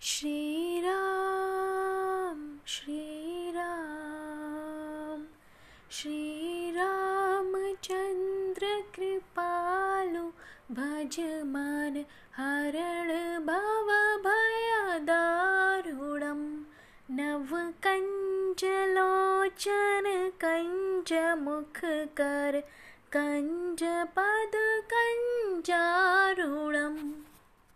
श्रीराम श्रीराम श्रीरामचन्द्रकृपालु भजमान भज हरण भवभयदारुणं नवकञ्जलोचन कञ्जमुखकर कञ्जपद